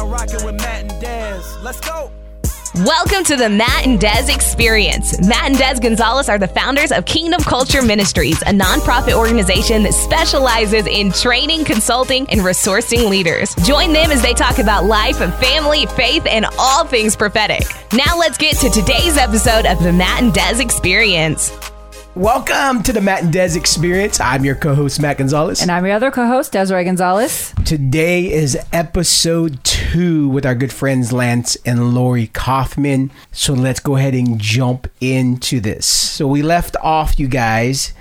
now rocking with Matt and. Let's go. Welcome to the Matt and Des Experience. Matt and Des Gonzales are the founders of Kingdom Culture Ministries, a nonprofit organization that specializes in training, consulting, and resourcing leaders. Join them as they talk about life, family, faith, and all things prophetic. Now let's get to today's episode of the Matt and Des Experience. Welcome to the Matt and Des Experience. I'm your co-host Matt Gonzales. And I'm your other co-host, Desiree Gonzales. Today is episode two with our good friends Lance and Laurie Coffman. So let's go ahead and jump into this. So we left off, you guys.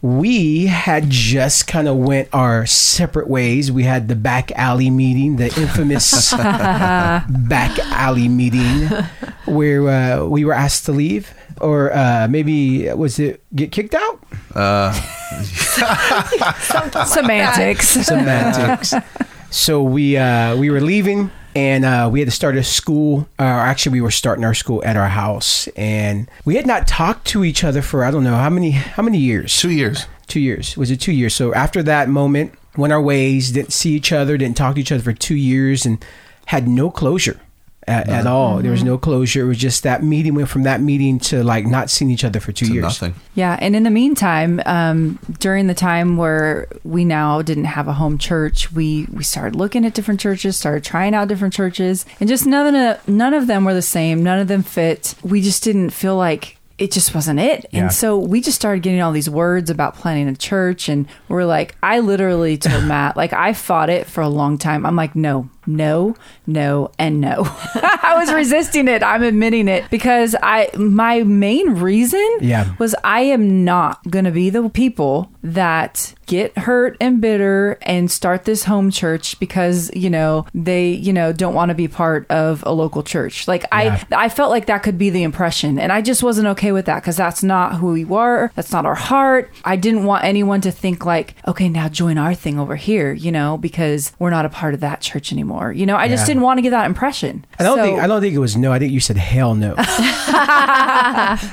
We had just kind of went our separate ways. We had the back alley meeting, the infamous back alley meeting, where uh, we were asked to leave, or uh, maybe was it get kicked out? Semantics. semantics. so we uh, we were leaving, and uh, we had to start a school. Or actually, we were starting our school at our house, and we had not talked to each other for I don't know how many how many years. Two years. Two years. Was it two years? So after that moment, went our ways, didn't see each other, didn't talk to each other for two years, and had no closure. At, at all, there was no closure. It was just that meeting went from that meeting to like not seeing each other for two To years. nothing. Yeah, and in the meantime, um, during the time where we now didn't have a home church, we we started looking at different churches, started trying out different churches, and just none of none of them were the same. None of them fit. We just didn't feel like it just wasn't it. Yeah. And so we just started getting all these words about planning a church, and we're like, I literally told Matt, like I fought it for a long time. I'm like, no, no, no, and no. I was resisting it. I'm admitting it because I my main reason Yeah. was I am not going to be the people that get hurt and bitter and start this home church because, you know, they, you know, don't want to be part of a local church. Like Yeah. I I felt like that could be the impression and I just wasn't okay with that cuz that's not who we were. That's not our heart. I didn't want anyone to think like, okay, now join our thing over here, you know, because we're not a part of that church anymore. You know, I just Yeah. didn't want to give that impression. I don't So- think I don't think it was no. I think you said hell no.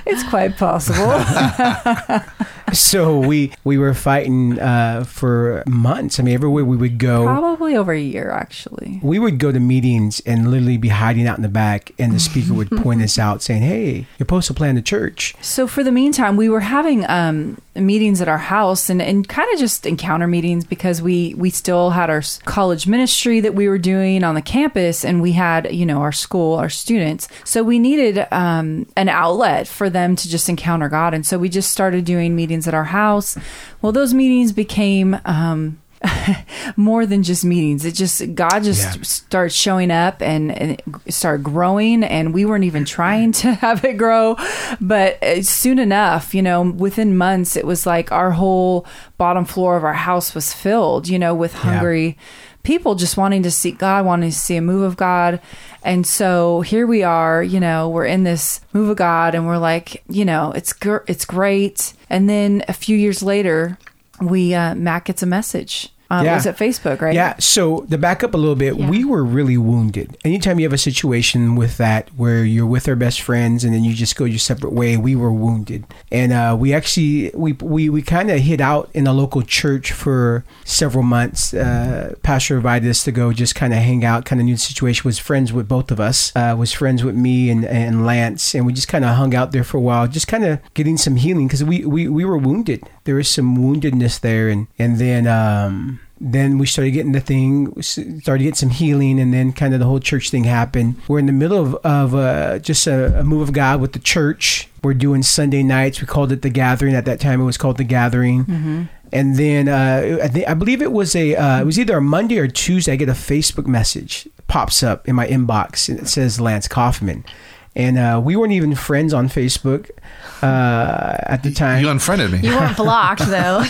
it's quite possible. so we we were fighting uh, for months. I mean, everywhere we would go, Probably over a year actually. we would go to meetings and literally be hiding out in the back, and the speaker would point us out, saying, "Hey, you're supposed to plan the church." So for the meantime, we were having um, meetings at our house and, and kind of just encounter meetings because we we still had our college ministry that we were doing on the campus, and we had you know our school, our students. So we needed um, an outlet for them to just encounter God, and so we just started doing meetings at our house. Well, those meetings became. Um, more than just meetings. It just God just Yeah. started showing up and, and it started growing, and we weren't even trying to have it grow. But uh, soon enough, you know, within months, it was like our whole bottom floor of our house was filled, you know, with hungry people just wanting to see God, wanting to see a move of God. And so here we are, you know, we're in this move of God, and we're like, you know, it's gr- it's great. And then a few years later, we uh, Matt gets a message. Um, Yeah. It was at Facebook, right? Yeah. So to back up a little bit, we were really wounded. Anytime you have a situation with that where you're with our best friends and then you just go your separate way, we were wounded, and uh, we actually we we, we kind of hid out in a local church for several months. Uh, Pastor invited us to go just kind of hang out, kind of knew the situation. Was friends with both of us. Uh, was friends with me and and Lance, and we just kind of hung out there for a while, just kind of getting some healing because we, we we were wounded. There was some woundedness there, and and then. um then we started getting the thing, started getting some healing, and then kind of the whole church thing happened. We're in the middle of, of uh, just a, a move of God with the church. We're doing Sunday nights. We called it the Gathering. At that time, it was called the Gathering. And then uh, I, think, I believe it was a uh, it was either a Monday or Tuesday. I get a Facebook message pops up in my inbox, and it says Lance Coffman. And uh, we weren't even friends on Facebook uh, at the time. You unfriended me. You weren't blocked though.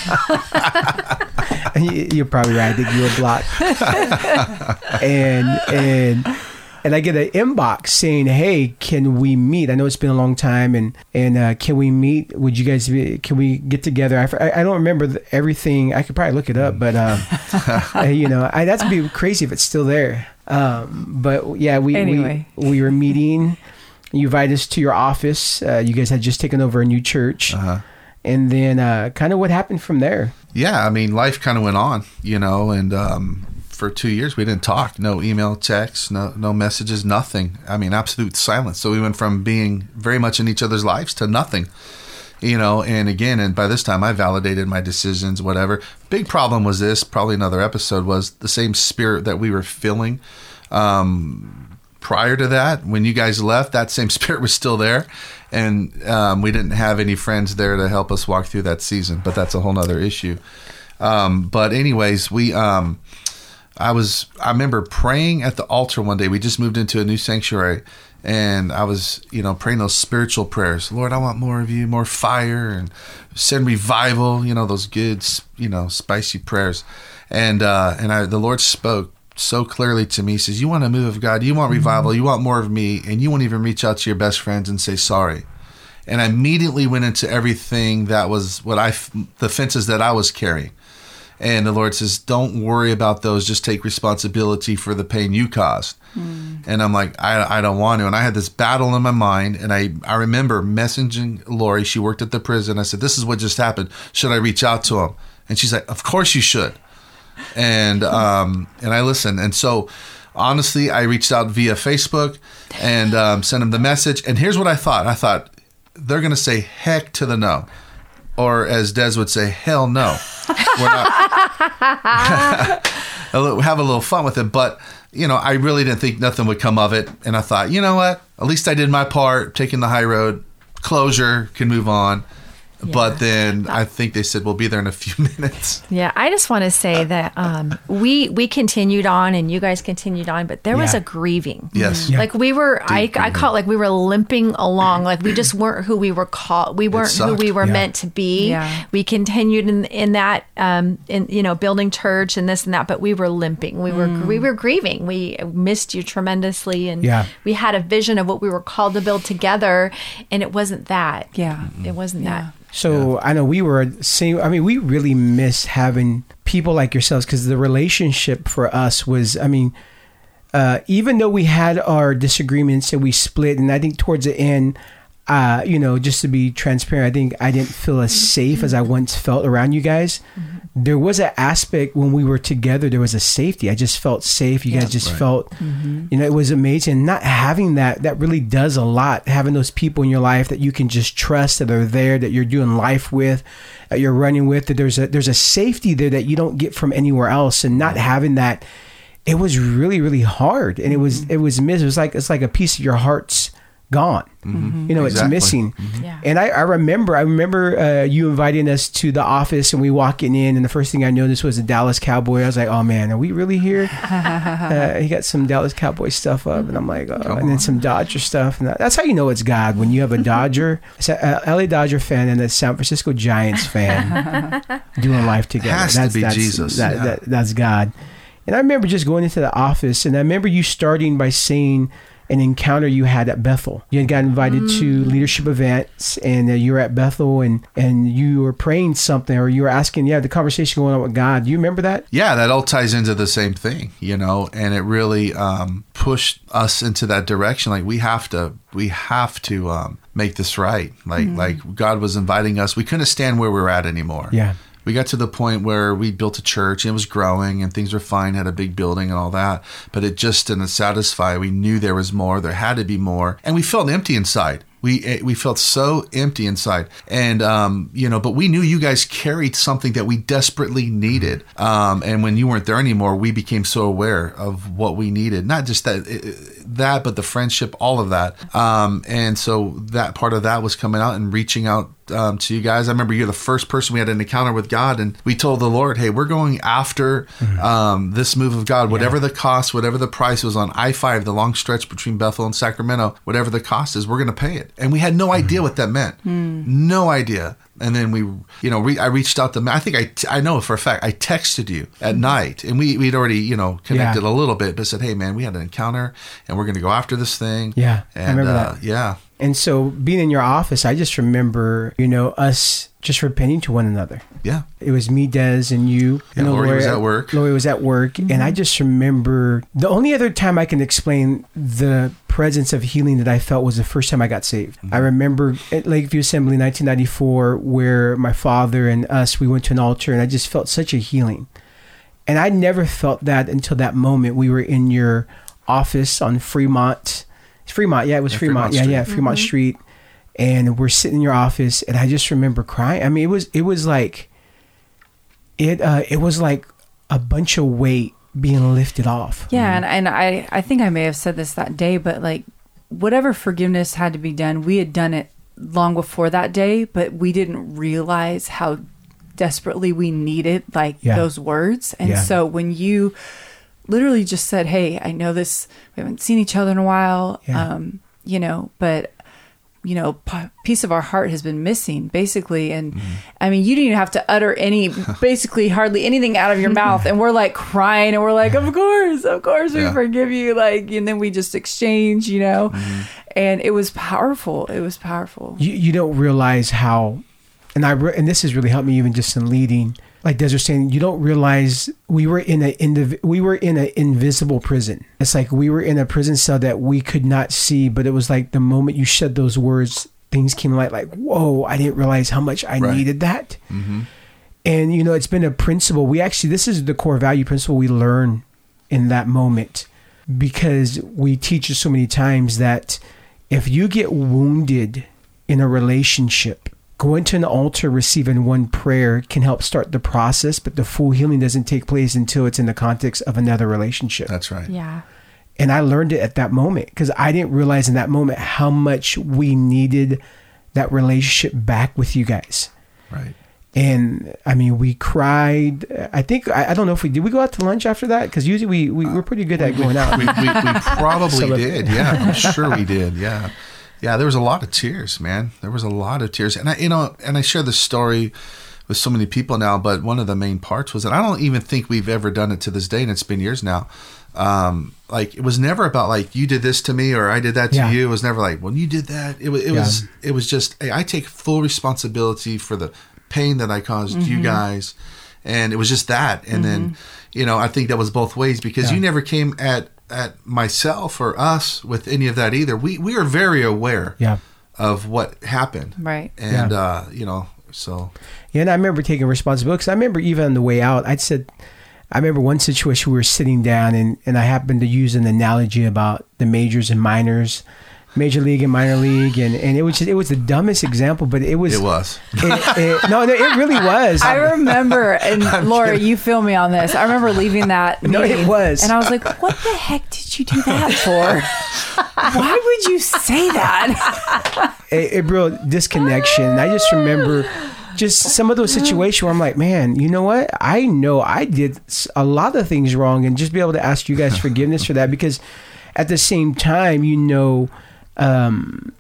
You- You're probably right. I think you were blocked. and and and I get an inbox saying, "Hey, can we meet? I know it's been a long time, and and uh, can we meet? Would you guys be, can we get together? I, I don't remember everything. I could probably look it up, but um, uh, you know, I, that's be crazy if it's still there. Um, but yeah, we Anyway. we, we were meeting. You invited us to your office. Uh, you guys had just taken over a new church, Uh-huh. and then uh, kind of what happened from there. yeah, I mean, life kind of went on, you know, and um, for two years we didn't talk. No email, text, no no messages, nothing. I mean, absolute silence. So we went from being very much in each other's lives to nothing. You know, and again, and by this time I validated my decisions, whatever. Big problem was this, probably another episode, was the same spirit that we were feeling. Um, prior to that, when you guys left, that same spirit was still there. And um, we didn't have any friends there to help us walk through that season, but that's a whole nother issue. Um, but anyways, we um, I was I remember praying at the altar one day. We just moved into a new sanctuary, and I was you know praying those spiritual prayers. Lord, I want more of you, more fire, and send revival. You know those good you know spicy prayers, and uh, and I the Lord spoke so clearly to me. He says, "You want a move of God, you want revival, you want more of me, and you won't even reach out to your best friends and say sorry." And I immediately went into everything that was what I the fences that I was carrying and the Lord says, Don't worry about those. Just take responsibility for the pain you caused. Mm. And I'm like, I, I don't want to. And I had this battle in my mind. And I, I remember messaging Laurie. She worked at the prison. I said, This is what just happened. Should I reach out to him? And she's like, Of course you should. And um, and I listen. And so honestly, I reached out via Facebook and um, sent him the message. And here's what I thought I thought, they're going to say heck to the no or as Des would say, hell no. We're not. have a little fun with it, but you know, I really didn't think nothing would come of it, and I thought, you know what? At least I did my part, taking the high road. Closure can move on. But then I think they said we'll be there in a few minutes. Yeah, I just want to say that um, we we continued on and you guys continued on, but there was a grieving. Yes. Yeah. Like we were, I, I call it like we were limping along. Like we just weren't who we were called. We weren't who we were Yeah. meant to be. Yeah. We continued in in that, um, in you know, building church and this and that. But we were limping. We were we were grieving. We missed you tremendously, and Yeah. we had a vision of what we were called to build together, and it wasn't that. Yeah. It wasn't Yeah. that. So I know we were same. I mean, we really miss having people like yourselves because the relationship for us was. I mean, uh, even though we had our disagreements and we split, and I think towards the end, uh, you know, just to be transparent, I think I didn't feel as safe as I mm-hmm. once felt around you guys. Mm-hmm. There was an aspect when we were together. There was a safety. I just felt safe. You guys just Right. felt, mm-hmm. you know, it was amazing. Not having that, that really does a lot. Having those people in your life that you can just trust, that are there, that you're doing life with, that you're running with. That there's a there's a safety there that you don't get from anywhere else. And not having that, it was really really hard. And it was it was miss. It was like it's like a piece of your heart's gone. You know, Exactly. it's missing. Yeah. And I, I remember, I remember uh, you inviting us to the office, and we walking in, and the first thing I noticed was a Dallas Cowboy. I was like, "Oh man, are we really here?" uh, he got some Dallas Cowboy stuff up, and I'm like, oh, and then some Dodger stuff, and that, that's how you know it's God when you have a Dodger, a, a LA Dodger fan, and a San Francisco Giants fan doing life together. Has to be Jesus. That, Yeah. that, that's God. And I remember just going into the office, and I remember you starting by saying an encounter you had at Bethel. You had got invited to leadership events, and uh, you were at Bethel, and and you were praying something, or you were asking, yeah, the conversation going on with God. Do you remember that? Yeah, that all ties into the same thing, you know, and it really um, pushed us into that direction. Like we have to, we have to um, make this right. Like, like God was inviting us. We couldn't stand where we were at anymore. Yeah. We got to the point where we built a church and it was growing and things were fine, had a big building and all that, but it just didn't satisfy. We knew there was more, there had to be more, and we felt empty inside. We eh, we felt so empty inside, and um, you know, but we knew you guys carried something that we desperately needed. Um, and when you weren't there anymore, we became so aware of what we needed. Not just that eh, that, but the friendship, all of that. Um, and so that part of that was coming out and reaching out um, to you guys. I remember you're the first person we had an encounter with God, and we told the Lord, "Hey, we're going after um, this move of God, whatever the cost, whatever the price was on I five, the long stretch between Bethel and Sacramento, whatever the cost is, we're going to pay it." And we had no idea what that meant, no idea. And then we, you know, re- I reached out to. I think I, t- I know for a fact. I texted you at night, and we we'd already, you know, connected Yeah. a little bit, but said, "Hey, man, we had an encounter, and we're going to go after this thing." Yeah, I and remember uh, that. yeah, And so being in your office, I just remember, you know, us just repenting to one another. yeah. It was me, Des, and you. Yeah, you know, Laurie was at work. Laurie was at work, and I just remember the only other time I can explain the presence of healing that I felt was the first time I got saved. Mm-hmm. I remember at Lakeview Assembly, 1994, where my father and us we went to an altar, and I just felt such a healing. And I never felt that until that moment. We were in your office on Fremont. Fremont, yeah, it was Yeah, Fremont. Fremont yeah, Street. yeah, Fremont Street. And we're sitting in your office, and I just remember crying. I mean, it was it was like it uh, it was like a bunch of weight being lifted off. Yeah, and, and I, I think I may have said this that day, but like whatever forgiveness had to be done, we had done it long before that day, but we didn't realize how desperately we needed like Yeah. those words. And Yeah. so when you literally just said, Hey, I know this, we haven't seen each other in a while, Yeah. um, you know, but you know, p- piece of our heart has been missing, basically. And Mm-hmm. I mean, you didn't even have to utter any, basically, hardly anything out of your mouth. And we're like crying, and we're like, "Of course, of course, we Yeah. forgive you." Like, and then we just exchange, you know. Mm-hmm. And it was powerful. It was powerful. you, you don't realize how and i and this has really helped me even just in leading like Des was saying you don't realize we were in a indiv- we were in an invisible prison. It's like we were in a prison cell that we could not see but it was like the moment you said those words things came like like whoa i didn't realize how much i Right. needed that. Mm-hmm. And you know it's been a principle. We actually this is the core value principle we learn in that moment because we teach you so many times that if you get wounded in a relationship going to an altar receiving one prayer can help start the process but the full healing doesn't take place until it's in the context of another relationship That's right. Yeah. and I learned it at that moment because I didn't realize in that moment how much we needed that relationship back with you guys. Right. And I mean, we cried. I think I, I don't know if we did. We go out to lunch after that because usually we, we we're pretty good at going out. We, we, we probably Some of- did. Yeah, I'm sure we did. Yeah. Yeah, there was a lot of tears, man. There was a lot of tears. And I, you know, and I share this story with so many people now, but one of the main parts was that I don't even think we've ever done it to this day, and it's been years now. Um, like it was never about like you did this to me or I did that to Yeah. you. It was never like, well, you did that. It was, it Yeah. was, it was just, hey, I take full responsibility for the pain that I caused you guys. And it was just that. And then, you know, I think that was both ways because Yeah. you never came at, at myself or us with any of that either. We, we are very aware Yeah. of what happened. Right. And, Yeah. uh, you know, so Yeah, and I remember taking responsibility because I remember even on the way out, I said, I remember one situation we were sitting down and, and I happened to use an analogy about the majors and minors, major league and minor league, and, and it was just, it was the dumbest example, but it was it was. it- it- no, no, it really was. I remember, and Laura, you feel me on this. I remember leaving that. No, it was. and I was like, "What the heck did you do that for? Why would you say that?" a, a real disconnection. I just remember just some of those situations where I'm like, man, you know what? I know I did a lot of things wrong, and just be able to ask you guys forgiveness for that because at the same time, you know, um,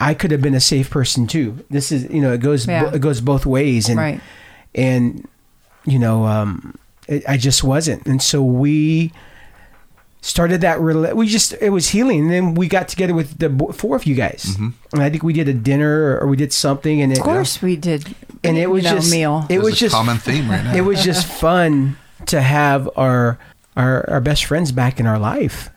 I could have been a safe person too. This is, you know, it goes Yeah. bo- it goes both ways, and Right. and you know, um, it, I just wasn't, and so we started that rela- we just it was healing and then we got together with the bo- four of you guys and i think we did a dinner or we did something and it, Of course, we did. and it you was know, just meal. it There's was a just common theme right now. it was just fun to have our our our best friends back in our life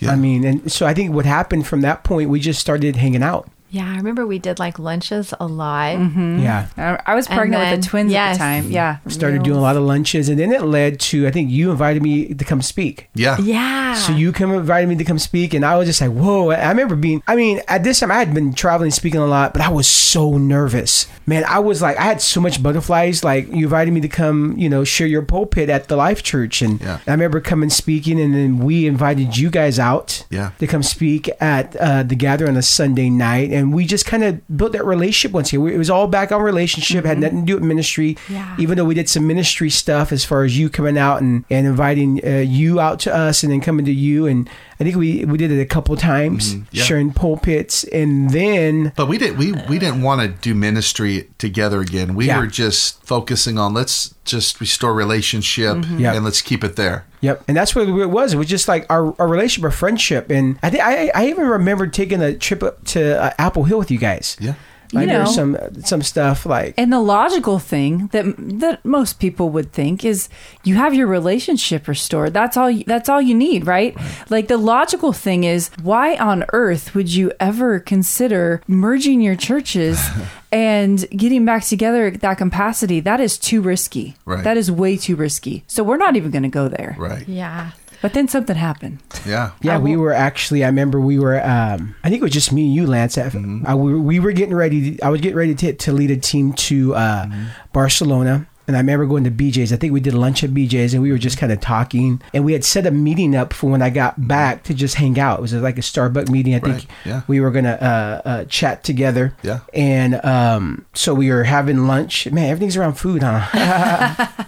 Yeah. i mean and so i think what happened from that point we just started hanging out Yeah, I remember we did like lunches a lot. yeah I I was And pregnant with the twins at the time. Yeah, started doing a lot of lunches and then it led to i think you invited me to come speak yeah. Yeah. So you come invited me to come speak, and I was just like, "Whoa!" I remember being. I mean, at this time, I had been traveling, speaking a lot, but I was so nervous, man. I was like, I had so much butterflies. Like you invited me to come, you know, share your pulpit at the Life Church, and Yeah. I remember coming speaking, and then we invited you guys out, Yeah. to come speak at uh, the gather on a Sunday night, and we just kind of built that relationship once again. It was all back on relationship, had mm-hmm. nothing to do with ministry. Yeah. Even though we did some ministry stuff as far as you coming out and and inviting uh, you out to us, and then coming to you, and I think we we did it a couple times, mm-hmm. yeah. sharing pulpits, and then But we didn't we we didn't want to do ministry together again. We Yeah. were just focusing on let's just restore relationship mm-hmm. Yeah. and let's keep it there. Yep, and that's what it was. It was just like our, our relationship, our friendship, and I think I I even remember taking a trip up to uh, Apple Hill with you guys. Yeah. You know. there's some some stuff like And the logical thing that that most people would think is you have your relationship restored. That's all. That's all you need, right? Like the logical thing is why on earth would you ever consider merging your churches and getting back together at that capacity? That is too risky. Right. That is way too risky. So we're not even going to go there. Right. Yeah. But then something happened. Yeah. Yeah, we were actually. I remember we were. Um, I think it was just me and you, Lance. At, I, we, were, we were getting ready. I was getting ready to, to lead a team to uh, Barcelona, and I remember going to BJ's. I think we did lunch at BJ's, and we were just kind of talking. And we had set a meeting up for when I got back to just hang out. It was like a Starbucks meeting. I think Right, yeah. we were gonna uh, uh, chat together. Yeah. And um, so we were having lunch. Man, everything's around food, huh?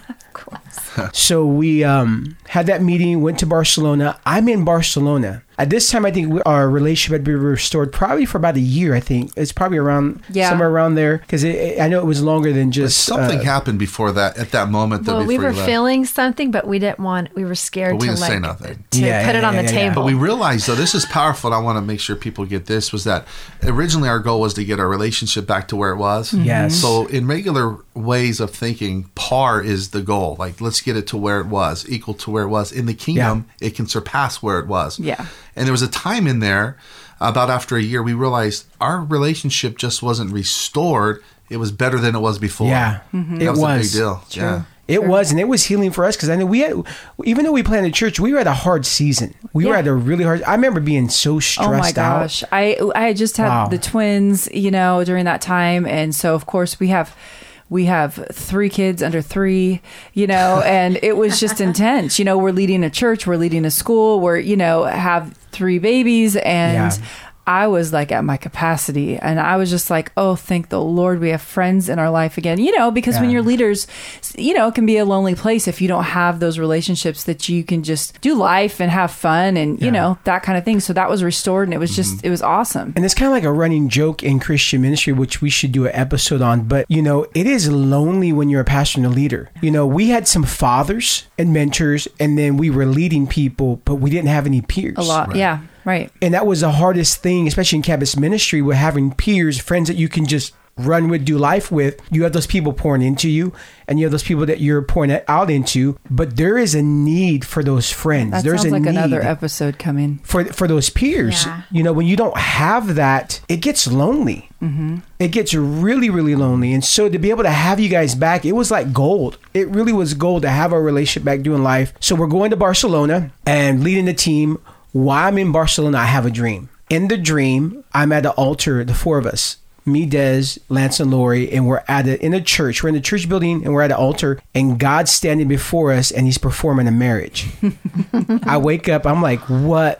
So we um, had that meeting, went to Barcelona. I'm in Barcelona. At this time, I think we, our relationship had been restored probably for about a year. I think it's probably around Yeah. somewhere around there because I know it was longer than But just something uh, happened before that, at that moment. Though, Well, we were feeling something, but we didn't want. We were scared But we to didn't like say nothing. to Yeah, put yeah, it on yeah, the yeah, yeah. table. But we realized, though, this is powerful. And I want to make sure people get this. Was that originally our goal was to get our relationship back to where it was? Yes. So in regular ways of thinking, par is the goal. Like let's get it to where it was, equal to where it was. In the kingdom, it can surpass where it was. Yeah. And there was a time in there, about after a year, we realized our relationship just wasn't restored. It was better than it was before. Yeah, That it was, was. a big deal. Yeah. It was, and it was healing for us because I know we had, even though we planted church, we were at a hard season. We were at a really hard. I remember being so oh stressed. Oh stressed my out. gosh. I I just had Wow. the twins, you know, during that time and so of course we have we have three kids under 3, you know, and it was just intense. You know, we're leading a church, we're leading a school, we're, you know, have three babies and Yeah. I was like at my capacity and I was just like, oh, thank the Lord we have friends in our life again. You know, because when Yeah. you're leaders, you know, it can be a lonely place if you don't have those relationships that you can just do life and have fun and, you know, that kind of thing. So that was restored and it was just, mm-hmm. it was awesome. And it's kind of like a running joke in Christian ministry, which we should do an episode on. But, you know, it is lonely when you're a pastor and a leader. You know, we had some fathers and mentors, and then we were leading people, but we didn't have any peers. A lot. Yeah. Right. And that was the hardest thing, especially in campus ministry, with having peers, friends that you can just run with, do life with. You have those people pouring into you, and you have those people that you're pouring out into. But there is a need for those friends. That There's sounds a like need another episode coming. for for those peers. Yeah. You know, when you don't have that, it gets lonely. Mm-hmm. It gets really, really lonely. And so to be able to have you guys back, it was like gold. It really was gold to have our relationship back doing life. So we're going to Barcelona and leading the team. While I'm in Barcelona, I have a dream. In the dream, I'm at the altar, the four of us. Me, Des, Lance, and Laurie, and we're at a, in a church. We're in the church building, and we're at an altar, and God's standing before us, and He's performing a marriage. I wake up, I'm like, what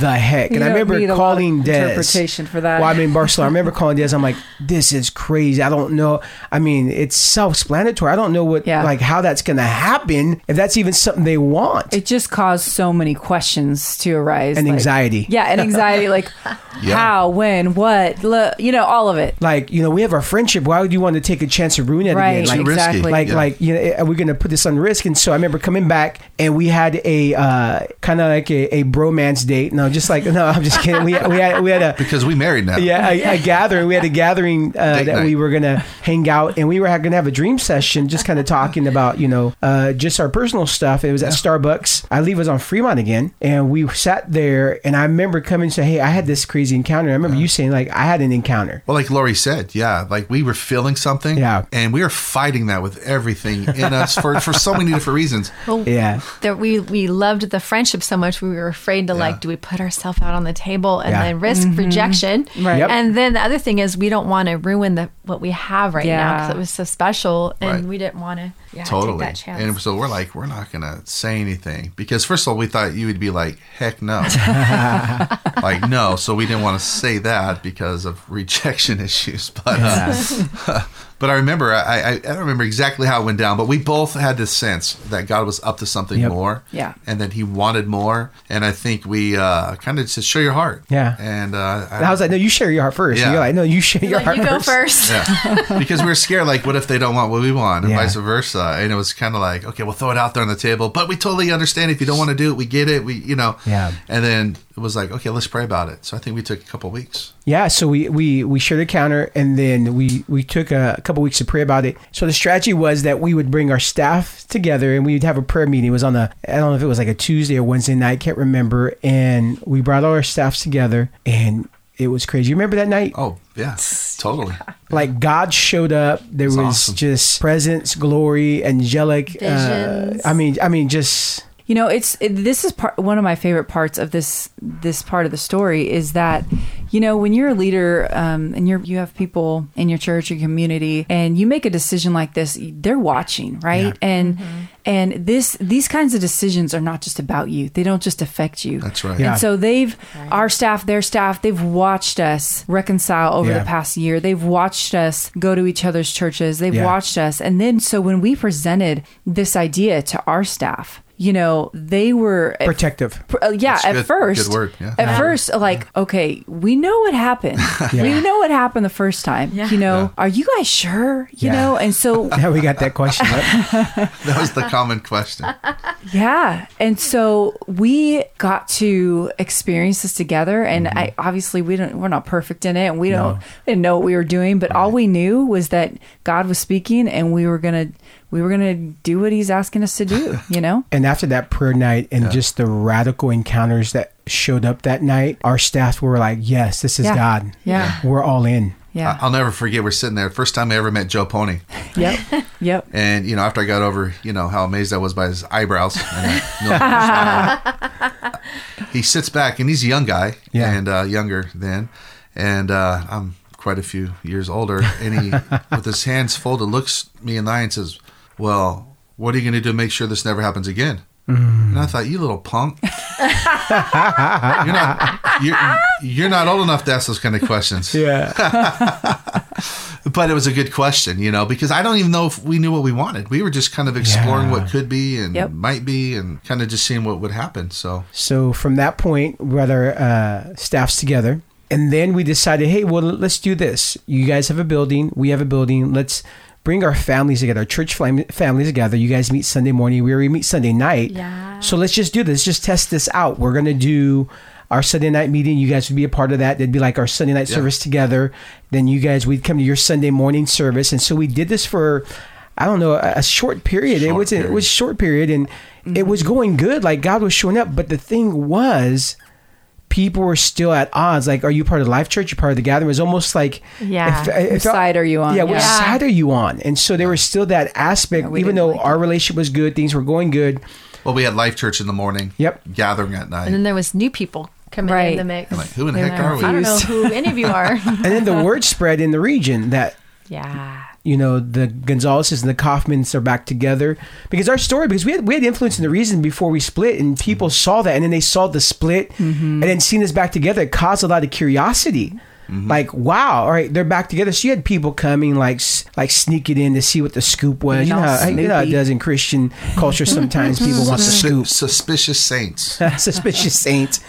the heck? And You I remember need a lot of calling Des. interpretation for that. Well, I'm in Barcelona. I remember calling Des. I'm like, this is crazy. I don't know. I mean, it's self-explanatory. I don't know what, Yeah. like, how that's going to happen. If that's even something they want. It just caused so many questions to arise. And like- anxiety. Yeah. And anxiety. Like Yeah. how, when, what, look, you know, all of it. Like, you know, we have our friendship. Why would you want to take a chance to ruin it Right. again? Like, Too risky. exactly. like Yeah. like you know are we going to put this on risk and so i remember coming back and we had a uh, kind of like a, a bromance date no just like no i'm just kidding we, we had we had a Because we married now. yeah a, a gathering we had a gathering uh, that night. we were going to hang out and we were going to have a dream session just kind of talking about you know uh, just our personal stuff it was at starbucks i believe it was on fremont again and we sat there and i remember coming and say hey i had this crazy encounter i remember you saying like i had an encounter Well, like Laurie said, yeah, like we were feeling something, Yeah. and we were fighting that with everything in us for, for so many different reasons. Well, yeah that we we loved the friendship so much we were afraid to Yeah. like do we put ourselves out on the table and Yeah. then risk mm-hmm. rejection Right. Yep. and then the other thing is we don't want to ruin the what we have right now because it was so special and Right. we didn't want to yeah, totally. take that chance And so we're like, we're not gonna say anything because first of all, we thought you would be like, heck no, like no. So we didn't want to say that because of rejection issues. But uh, But I remember, I, I, I don't remember exactly how it went down, but we both had this sense that God was up to something Yep. more. Yeah. And that he wanted more. And I think we uh, kind of said, show your heart. Yeah. And uh, And I was like, no, you share your heart first. Yeah. You're like, no, you share your Like, heart you go first. first. Yeah. because we were scared, like, what if they don't want what we want, and Yeah. vice versa. And it was kind of like, okay, we'll throw it out there on the table, but we totally understand if you don't want to do it, we get it, we, you know. Yeah. And then it was like, okay, let's pray about it. So I think we took a couple weeks. Yeah, so we we we shared a counter, and then we we took a, couple weeks to pray about it. So the strategy was that we would bring our staff together, and we'd have a prayer meeting. It was on a I don't know if it was like a Tuesday or Wednesday night, can't remember. And we brought all our staffs together, and it was crazy. You remember that night? Oh, yeah, totally. Like God showed up. There was awesome. just presence, glory, angelic. Uh, I mean, I mean, just You know, it's it, this is part one of my favorite parts of this this part of the story is that you know when you're a leader um, and you're you have people in your church or community and you make a decision like this, they're watching, right? And and this these kinds of decisions are not just about you; they don't just affect you. That's right. Yeah. And so they've our staff, their staff, they've watched us reconcile over Yeah. the past year. They've watched us go to each other's churches. They've Yeah. watched us. And then so when we presented this idea to our staff, you know, they were protective. uh, yeah, That's at good. first, Good word, yeah. at Yeah. first, like, okay, we know what happened. Yeah. We know what happened the first time. Yeah. You know, are you guys sure? You Yeah. know, and so Now we got that question. Right? That was the common question. Yeah. And so we got to experience this together and I obviously we don't we're not perfect in it and we don't No. we didn't know what we were doing, but all we knew was that God was speaking and we were gonna we were gonna do what he's asking us to do, you know? And after that prayer night and just the radical encounters that showed up that night, our staff were like, yes, this is Yeah. God. Yeah. We're all in. Yeah. I'll never forget. We're sitting there. First time I ever met Joe Pony, yep. Yep. and you know, after I got over, you know, how amazed I was by his eyebrows, and I, no, he sits back, and he's a young guy, Yeah. and uh, younger then, and uh, I'm quite a few years older, and he, with his hands folded, looks me in the eye and says, "Well, what are you going to do to make sure this never happens again?" And I thought, you little punk. you're not you're, you're not old enough to ask those kind of questions. Yeah. But it was a good question, you know, because I don't even know if we knew what we wanted. We were just kind of exploring Yeah. what could be and Yep. might be and kind of just seeing what would happen. So, So from that point, we brought our uh, staffs together. And then we decided, hey, well, let's do this. You guys have a building. We have a building. Let's bring our families together, our church fam- families together. You guys meet Sunday morning. We already meet Sunday night. Yeah. So let's just do this. Let's just test this out. We're going to do our Sunday night meeting. You guys would be a part of that. That'd be like our Sunday night Yeah. service together. Then you guys, we'd come to your Sunday morning service. And so we did this for, I don't know, a, a short period. it Short was it was short period, and it was mm-hmm. going good. Like God was showing up. But the thing was, people were still at odds. Like, are you part of the Life Church? You're part of the Gathering. It was almost like, Yeah. it fe- it Which side are you on? Yeah, which Yeah. side are you on? And so there was still that aspect, Yeah, even though like our relationship was good, things were going good. well, we had Life Church in the morning. Yep. Gathering at night. And then there was new people coming Right. in the mix. I'm like, who in the heck are we? I don't know who any of you are. And then the word spread in the region that yeah. You know the Gonzaleses and the Coffmans are back together because our story because we had we had influence in the reason before we split and people mm-hmm. saw that and then they saw the split mm-hmm. and then seeing us back together it caused a lot of curiosity. Mm-hmm. Like wow, all right, they're back together. So you had people coming, like like sneaking in to see what the scoop was. You know, how, you know how it does in Christian culture. Sometimes people want the scoop. Suspicious saints. suspicious saint.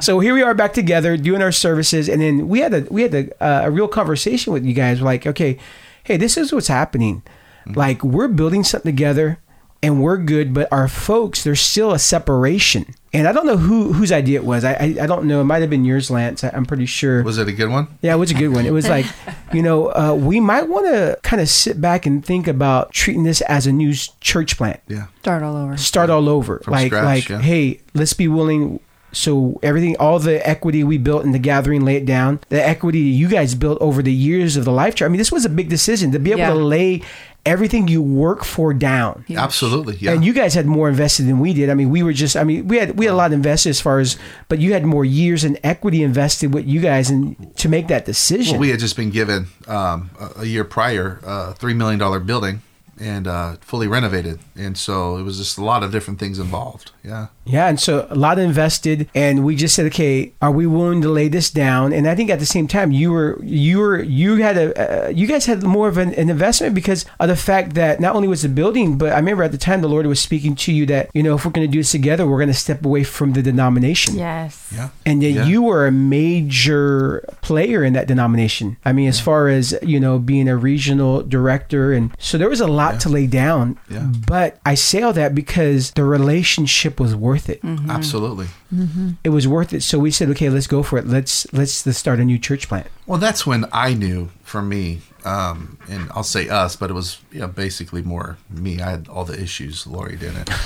So here we are back together doing our services, and then we had a we had a, uh, a real conversation with you guys. Like, okay, hey, this is what's happening. Like we're building something together, and we're good, but our folks, there's still a separation. And I don't know who whose idea it was. I I, I don't know. It might have been yours, Lance. I, I'm pretty sure. Was it a good one? Yeah, it was a good one. It was like, you know, uh, we might want to kind of sit back and think about treating this as a new church plant Yeah. Start all over. start all over. From like scratch, like yeah. hey, let's be willing. So everything, all the equity we built in the gathering, lay it down. The equity you guys built over the years of the Life Church. I mean, this was a big decision to be able Yeah. to lay everything you work for down. Absolutely. Yeah. And you guys had more invested than we did. I mean, we were just. I mean, we had we had a lot invested as far as, but you had more years and equity invested with you guys and to make that decision. Well, we had just been given um, a, a year prior a three million dollar building and uh, fully renovated. And so it was just a lot of different things involved. Yeah. Yeah, and so a lot invested, and we just said, okay, are we willing to lay this down? And I think at the same time, you were you were you had a uh, you guys had more of an, an investment because of the fact that not only was the building, but I remember at the time the Lord was speaking to you that you know if we're going to do this together, we're going to step away from the denomination. Yes. Yeah. And that Yeah. you were a major player in that denomination. I mean, as far as you know, being a regional director, and so there was a lot to lay down. Yeah. But I say all that because the relationship was worth it. Mm-hmm. Absolutely. Mm-hmm. It was worth it. So we said, okay, let's go for it. Let's let's, let's start a new church plant. Well, that's when I knew for me, um, and I'll say us, but it was you know, basically more me. I had all the issues. Laurie didn't.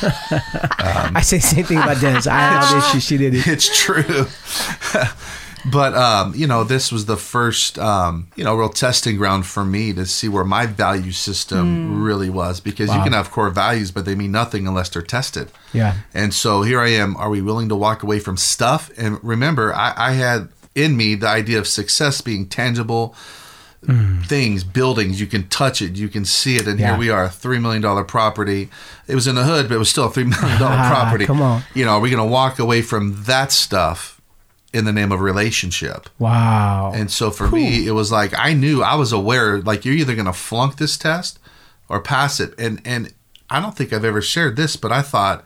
Um, I say the same thing about Dennis. I had all the issues. She did it. it's true. but um, you know, this was the first um, you know real testing ground for me to see where my value system really was because you can have core values, but they mean nothing unless they're tested. Yeah. And so here I am. Are we willing to walk away from stuff? And remember, I, I had in me the idea of success being tangible things, buildings. You can touch it, you can see it. And Yeah. here we are, a $3 million property. It was in the hood, but it was still a $3 million Ah, property. come on. You know, are we going to walk away from that stuff in the name of relationship? Wow. And so for me, it was like I knew I was aware like you're either going to flunk this test or pass it. And and I don't think I've ever shared this, but I thought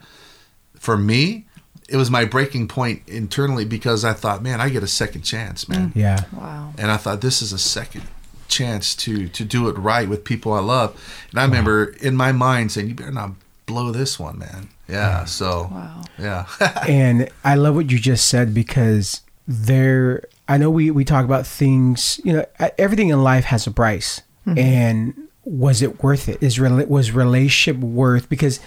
for me, it was my breaking point internally because I thought, man, I get a second chance, man. Mm. yeah. Wow. And I thought this is a second chance to to do it right with people I love. And I remember in my mind saying, you better not blow this one, man. Yeah. So Wow. yeah. and I love what you just said because there I know we we talk about things, you know, everything in life has a price. Mm-hmm. And was it worth it? Is rela- was relationship worth because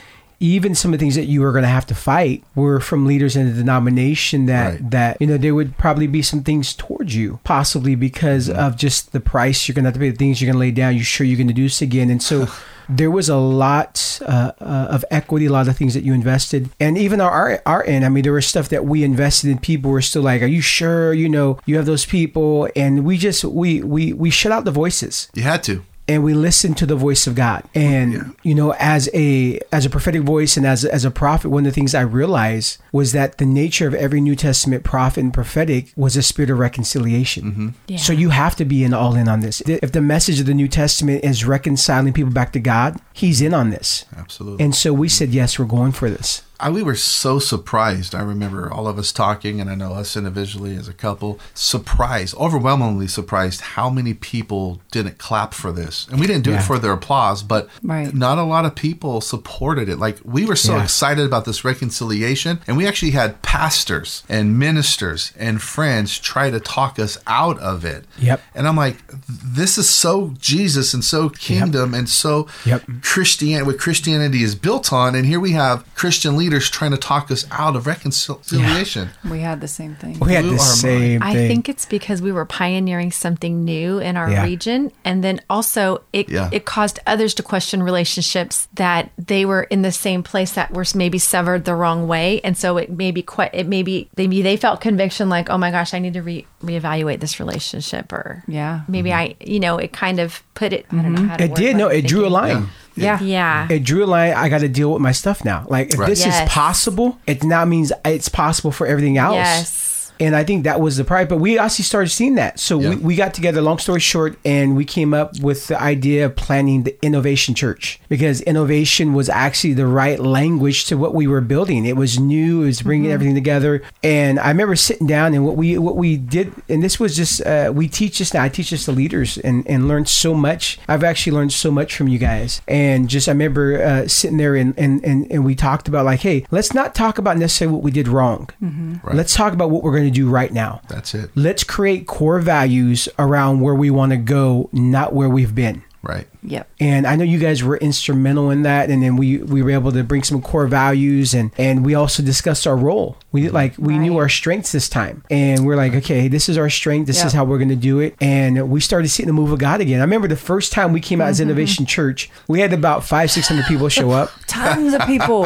even some of the things that you were going to have to fight were from leaders in the denomination that Right. that you know there would probably be some things towards you possibly because of just the price you're going to have to pay the things you're going to lay down you're sure you're going to do this again and so there was a lot uh, uh, of equity, a lot of things that you invested, and even our, our our end. I mean, there was stuff that we invested in. People were still like, "Are you sure? You know, you have those people?" And we just we we we shut out the voices you had to. And we listen to the voice of God. And you know, as a as a prophetic voice and as as a prophet, one of the things I realized was that the nature of every New Testament prophet and prophetic was a spirit of reconciliation. Yeah. So you have to be in all in on this. If the message of the New Testament is reconciling people back to God, He's in on this. Absolutely. And so we said, yes, we're going for this. I, we were so surprised. I remember all of us talking, and I know us individually as a couple, surprised, overwhelmingly surprised how many people didn't clap for this. And we didn't do Yeah. it for their applause, but Right. not a lot of people supported it. Like we were so Yeah. excited about this reconciliation, and we actually had pastors and ministers and friends try to talk us out of it. Yep. And I'm like, this is so Jesus and so kingdom and so Yep. Christianity, what Christianity is built on. And here we have Christian leaders trying to talk us out of reconciliation. We had the same thing. We had Blew the our mind. same I think it's because we were pioneering something new in our Yeah. region, and then also it Yeah. it caused others to question relationships that they were in the same place that were maybe severed the wrong way, and so it maybe quite it maybe maybe they felt conviction like, oh my gosh, I need to re reevaluate this relationship, or Yeah. Mm-hmm. maybe I you know it kind of put it. I don't know mm-hmm. how to it word did. No, I'm it drew a thinking. line. Yeah. Yeah. It drew a line. I got to deal with my stuff now. Like, if Right. this is possible, it now means it's possible for everything else. Yes. And I think that was the pride. But we actually started seeing that. So Yeah. we, we got together, long story short, and we came up with the idea of planning the Innovation Church because innovation was actually the right language to what we were building. It was new, it was bringing everything together. And I remember sitting down and what we what we did, and this was just, uh, we teach this now. I teach this to leaders and, and learned so much. I've actually learned so much from you guys. And just, I remember uh, sitting there and, and, and, and we talked about, like, hey, let's not talk about necessarily what we did wrong. Right. Let's talk about what we're going to do right now. That's it. Let's create core values around where we want to go, not where we've been. Right. Yep. And I know you guys were instrumental in that, and then we we were able to bring some core values, and and we also discussed our role. We mm-hmm. like we knew our strengths this time, and we're like, okay, this is our strength. This Yeah. is how we're going to do it, and we started seeing the move of God again. I remember the first time we came out as mm-hmm. Innovation Church, we had about five six hundred people show up. Tons of people.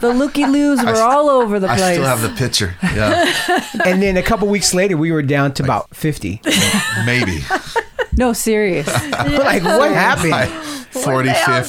The looky loos were all over the place. I still have the picture. Yeah. and then a couple weeks later, we were down to about fifty. Maybe. No, serious. We're like, what happened? 40, Where'd they all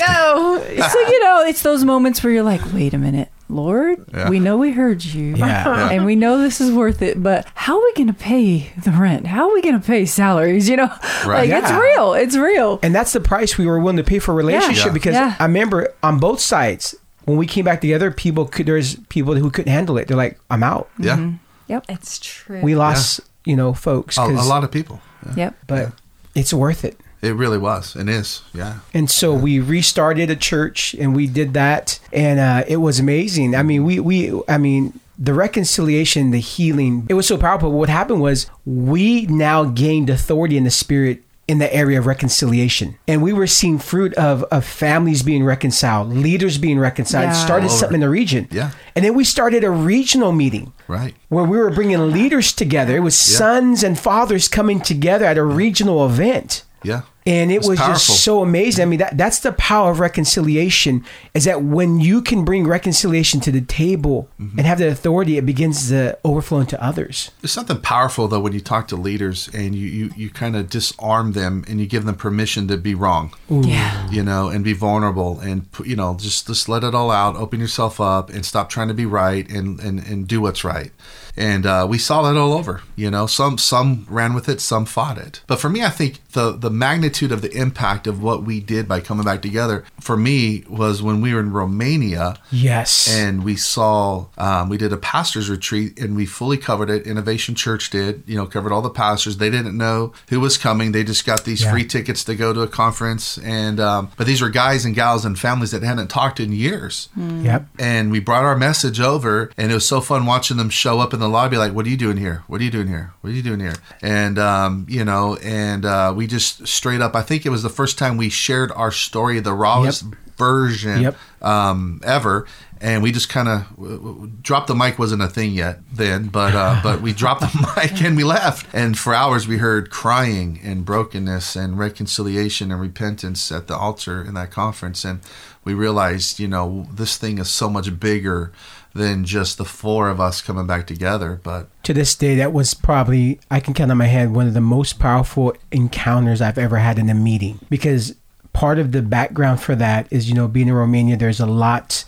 50. go? so you know, it's those moments where you're like, wait a minute, Lord, Yeah. we know we heard you, Yeah. and we know this is worth it, but how are we going to pay the rent? How are we going to pay salaries? You know, like it's Yeah. real, it's real. And that's the price we were willing to pay for a relationship Yeah. because Yeah. I remember on both sides when we came back together, people could there's people who couldn't handle it. They're like, I'm out. Yeah. Mm-hmm. Yep, It's true. We lost, you know, folks. A, a 'cause- lot of people. Yeah. yep. but it's worth it. It really was and is. Yeah. And so we restarted a church and we did that and uh, it was amazing. I mean, we we I mean the reconciliation, the healing, it was so powerful. What happened was we now gained authority in the spirit in the area of reconciliation. And we were seeing fruit of, of families being reconciled, leaders being reconciled. Yeah. started oh, something in the region. Yeah. And then we started a regional meeting Right. where we were bringing leaders together. It was Yeah. sons and fathers coming together at a regional event Yeah. And it It's was powerful. just so amazing. I mean, that that's the power of reconciliation. Is that when you can bring reconciliation to the table Mm-hmm. and have that authority, it begins to overflow into others. There's something powerful though when you talk to leaders and you, you, you kind of disarm them and you give them permission to be wrong. Yeah. You know, and be vulnerable and you know just just let it all out, open yourself up, and stop trying to be right and and, and do what's right. And uh, we saw that all over. You know, some some ran with it, some fought it. But for me, I think the the magnitude of the impact of what we did by coming back together for me was when we were in Romania Yes. and we saw um, we did a pastors retreat and we fully covered it innovation church did you know covered all the pastors they didn't know who was coming they just got these Yeah. free tickets to go to a conference and um, but these were guys and gals and families that hadn't talked in years yep. and we brought our message over and it was so fun watching them show up in the lobby like what are you doing here? What are you doing here? What are you doing here? And um, you know and uh, we just straight up i think it was the first time we shared our story the rawest version Yep. um, ever. And we just kind of dropped the mic wasn't a thing yet then but uh, but we dropped the mic and we left. And for hours we heard crying and brokenness and reconciliation and repentance at the altar in that conference. And we realized you know this thing is so much bigger than just the four of us coming back together but To this day, that was probably I can count on my hand one of the most powerful encounters I've ever had in a meeting. Because part of the background for that is you know being in Romania, there's a lot,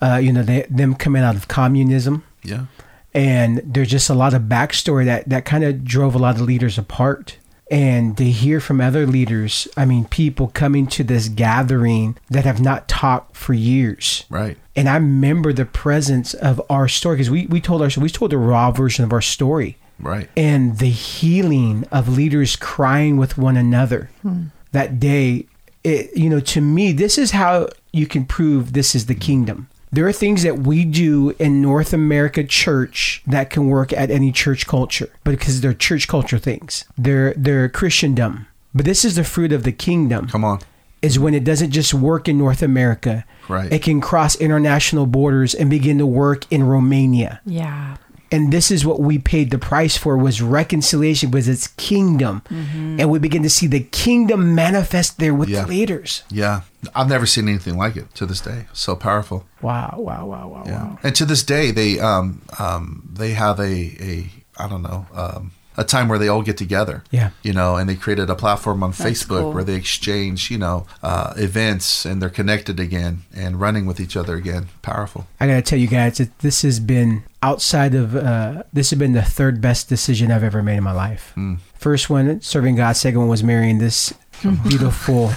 uh, you know, they, them coming out of communism. yeah. And there's just a lot of backstory that that kind of drove a lot of leaders apart and to hear from other leaders i mean people coming to this gathering that have not talked for years. Right. And i remember the presence of our story because we, we told our we told the raw version of our story. Right. And the healing of leaders crying with one another hmm. that day it, you know to me this is how you can prove this is the kingdom there are things that we do in north america church that can work at any church culture but because they're church culture things. They're they're christendom. But this is the fruit of the kingdom. Come on. Is when it doesn't just work in north america. Right. it can cross international borders and begin to work in romania. Yeah. And this is what we paid the price for was reconciliation was its kingdom. And we begin to see the kingdom manifest there with Yeah. the leaders. Yeah. I've never seen anything like it to this day. So powerful. Wow wow wow wow Yeah. wow. And to this day, they um, um, they have a, a I don't know um, a time where they all get together. Yeah. You know, and they created a platform on That's Facebook cool. where they exchange you know uh, events and they're connected again and running with each other again. Powerful. i gotta tell you guys that this has been outside of uh, this has been the third best decision i've ever made in my life first one serving god second one was marrying this beautiful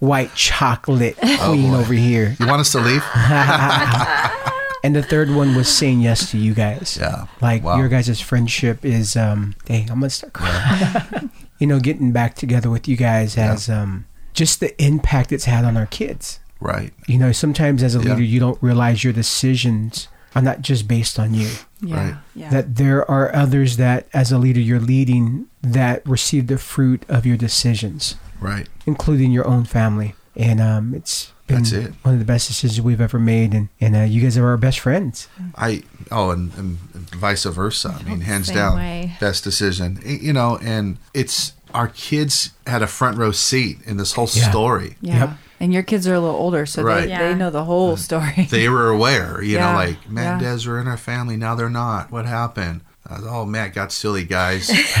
white chocolate queen over here You want us to leave? and the third one was saying yes to you guys. Yeah. Like Wow. your guys' friendship is um dang, I'm gonna start crying. you know, getting back together with you guys has um just the impact it's had on our kids. right. You know, sometimes as a Yeah. leader you don't realize your decisions are not just based on you. Yeah. Right. Yeah. That there are others that as a leader you're leading that receive the fruit of your decisions, Right. including your own family. And um it's been That's it. one of the best decisions we've ever made and, and uh, you guys are our best friends. I oh, and, and vice versa. I mean, hands down, way. best decision. You know, and it's our kids had a front row seat in this whole Yeah. story. yeah. Yep. And your kids are a little older, so Right. they, Yeah. they know the whole story. they were aware, you know, like Matt and yeah. Were in our family, now they're not. What happened? I was, oh, Matt got silly, guys.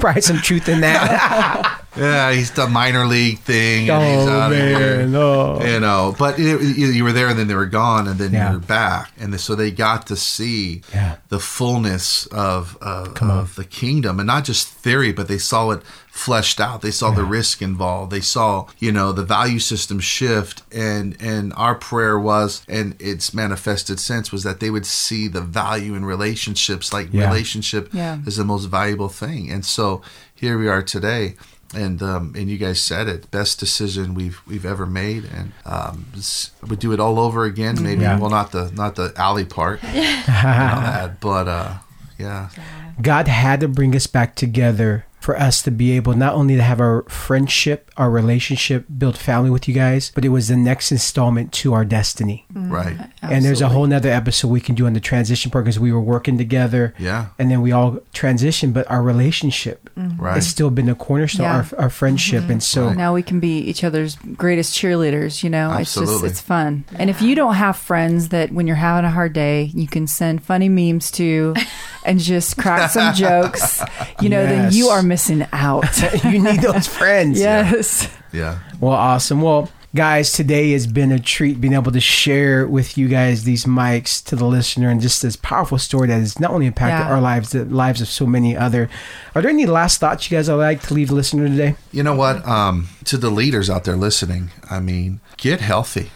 Probably some truth in that. yeah, he's the minor league thing, and he's Oh, out of here. man. Oh. You know, but it, you, you were there, and then they were gone, and then Yeah. you were back, and so they got to see Yeah. the fullness of of, of the kingdom, and not just theory, but they saw it fleshed out. They saw the risk involved. They saw, you know, the value system shift, and and our prayer was, and its manifested sense was that they would see the value in relationships, like Yeah. relationship Yeah. is the most valuable thing, and so here we are today. And um, and you guys said it, best decision we've we've ever made, and um, s- would do it all over again. Maybe Yeah. well, not the not the alley part, that, but uh, yeah, God had to bring us back together for us to be able not only to have our friendship, our relationship, build family with you guys, but it was the next installment to our destiny. Mm-hmm. right, And there's a whole nother episode we can do on the transition part because we were working together. Yeah. And then we all transitioned, but our relationship mm-hmm. right. has still been the cornerstone, Yeah. our, our friendship. Mm-hmm. And so, now we can be each other's greatest cheerleaders you know it's just it's fun and if you don't have friends that when you're having a hard day you can send funny memes to and just crack some jokes you know then you are missing out you need those friends. yes yeah, Well, awesome. Well, guys, today has been a treat being able to share with you guys these mics to the listener and just this powerful story that has not only impacted Yeah. our lives, the lives of so many other. Are there any last thoughts you guys would like to leave the listener today? You know what? Um, to the leaders out there listening, I mean, get healthy.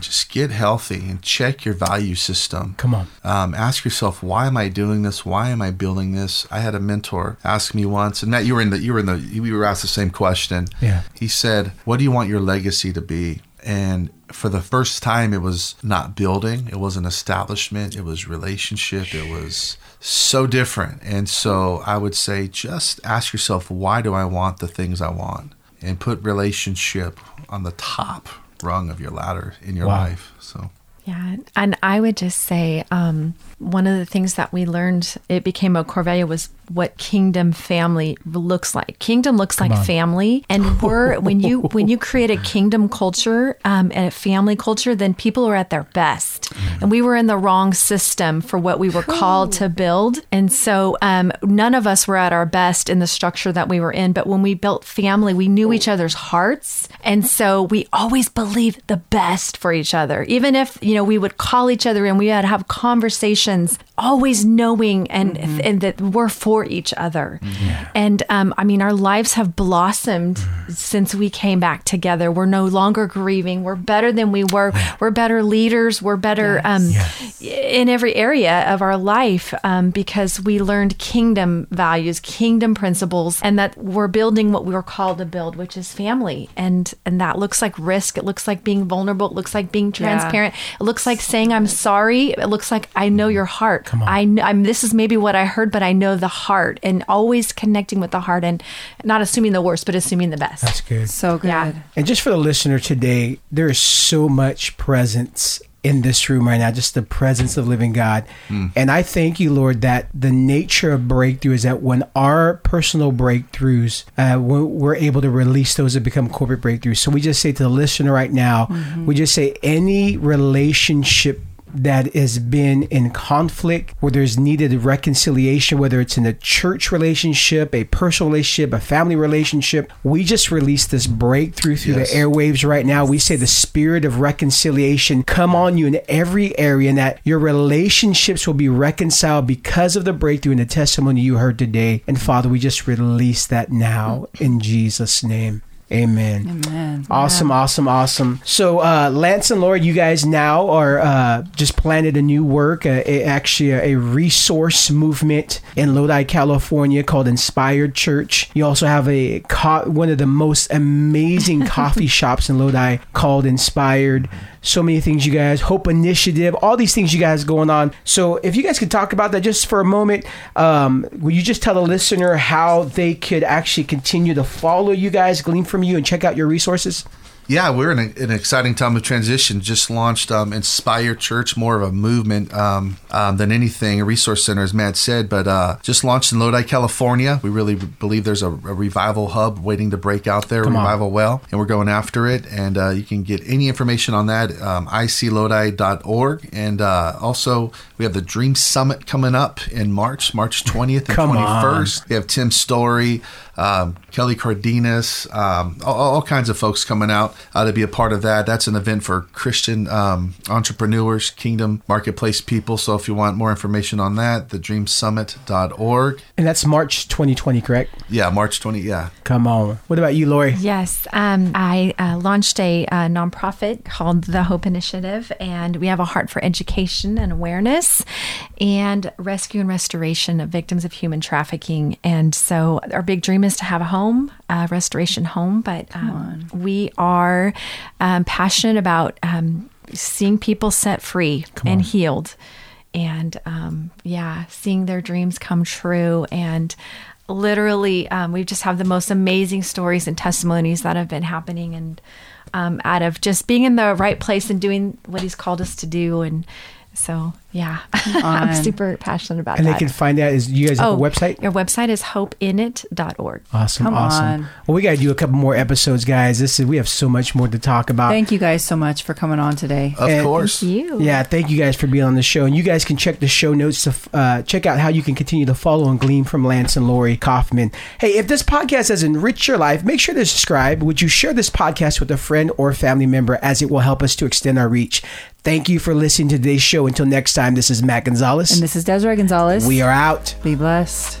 Just get healthy and check your value system. Come on. Um, ask yourself, why am I doing this? Why am I building this? I had a mentor ask me once, and Matt, you were in the you were in the we were asked the same question. Yeah. He said, "What do you want your legacy to be?" And for the first time, it was not building. It was an establishment. It was relationship. It was so different. And so I would say, just ask yourself, why do I want the things I want? And put relationship on the top rung of your ladder in your Wow. life. So. Yeah, and I would just say um, one of the things that we learned it became a core value was what kingdom family looks like. Kingdom looks like on. family, and we're when you when you create a kingdom culture um, and a family culture, then people are at their best. And we were in the wrong system for what we were called to build, and so um, none of us were at our best in the structure that we were in. But when we built family, we knew each other's hearts, and so we always believed the best for each other, even if you know we would call each other and we had to have conversations, questions always knowing and and that we're for each other. And um, I mean, our lives have blossomed since we came back together. We're no longer grieving. We're better than we were. We're better leaders. We're better um, in every area of our life um, because we learned kingdom values, kingdom principles, and that we're building what we were called to build, which is family. And and that looks like risk. It looks like being vulnerable. It looks like being transparent. It looks like saying I'm sorry. It looks like I know your heart. Come on. I kn- I'm this is maybe what I heard, but I know the heart, and always connecting with the heart, and not assuming the worst, but assuming the best. That's good. so good Yeah. And just for the listener today, there is so much presence in this room right now, just the presence of living God. And I thank you, Lord, that the nature of breakthrough is that when our personal breakthroughs, uh, we're, we're able to release those that become corporate breakthroughs. So we just say to the listener right now, we just say any relationship that has been in conflict, where there's needed reconciliation, whether it's in a church relationship, a personal relationship, a family relationship, we just release this breakthrough through Yes. the airwaves right now. We say the spirit of reconciliation come on you in every area, and that your relationships will be reconciled because of the breakthrough and the testimony you heard today. And Father, we just release that now in Jesus' name. Amen. Amen. Awesome, awesome, awesome. So, uh, Lance and Laurie, you guys now are uh, just planted a new work, uh, a, actually a, a resource movement in Lodi, California called Inspired Church. You also have a co- one of the most amazing coffee shops in Lodi called Inspired. So many things, you guys. Hope Initiative, all these things you guys going on. So, if you guys could talk about that just for a moment, um, will you just tell the listener how they could actually continue to follow you guys, glean from you, and check out your resources? Yeah, we're in a, an exciting time of transition. Just launched um, Inspire Church, more of a movement um, um, than anything, a resource center, as Matt said. But uh, just launched in Lodi, California. We really believe there's a, a revival hub waiting to break out there, Come on. revival well, and we're going after it. And uh, you can get any information on that, um, iclodi.org. And uh, also, We have the Dream Summit coming up in March, March 20th and Come on. 21st. We have Tim Story, um, Kelly Cardenas, um, all, all kinds of folks coming out uh, to be a part of that. That's an event for Christian um, entrepreneurs, kingdom marketplace people. So if you want more information on that, thedreamsummit.org. And that's March 2020, correct? Yeah, March 20. Yeah. Come on. What about you, Laurie? Yes, um, I uh, launched a, uh nonprofit called the Hope Initiative, and we have a heart for education and awareness and rescue and restoration of victims of human trafficking. And so, our big dream is to have a home, a restoration home, but um, we are um, passionate about um, seeing people set free and healed and um, yeah, seeing their dreams come true. And literally, um, we just have the most amazing stories and testimonies that have been happening, and um, out of just being in the right place and doing what He's called us to do. And so, yeah, I'm super passionate about And that. And they can find out is you guys have oh, a website? Your website is hopeinit.org. Awesome, Come awesome. on. Well, we got to do a couple more episodes, guys. This is we have so much more to talk about. Thank you guys so much for coming on today. Of And- course. You. Yeah, thank you guys for being on the show. And you guys can check the show notes to uh, check out how you can continue to follow and glean from Lance and Laurie Coffman. Hey, if this podcast has enriched your life, make sure to subscribe. Would you share this podcast with a friend or family member as it will help us to extend our reach? Thank you for listening to today's show. Until next time, this is Matt Gonzales. And this is Desiree Gonzales. we are out. Be blessed.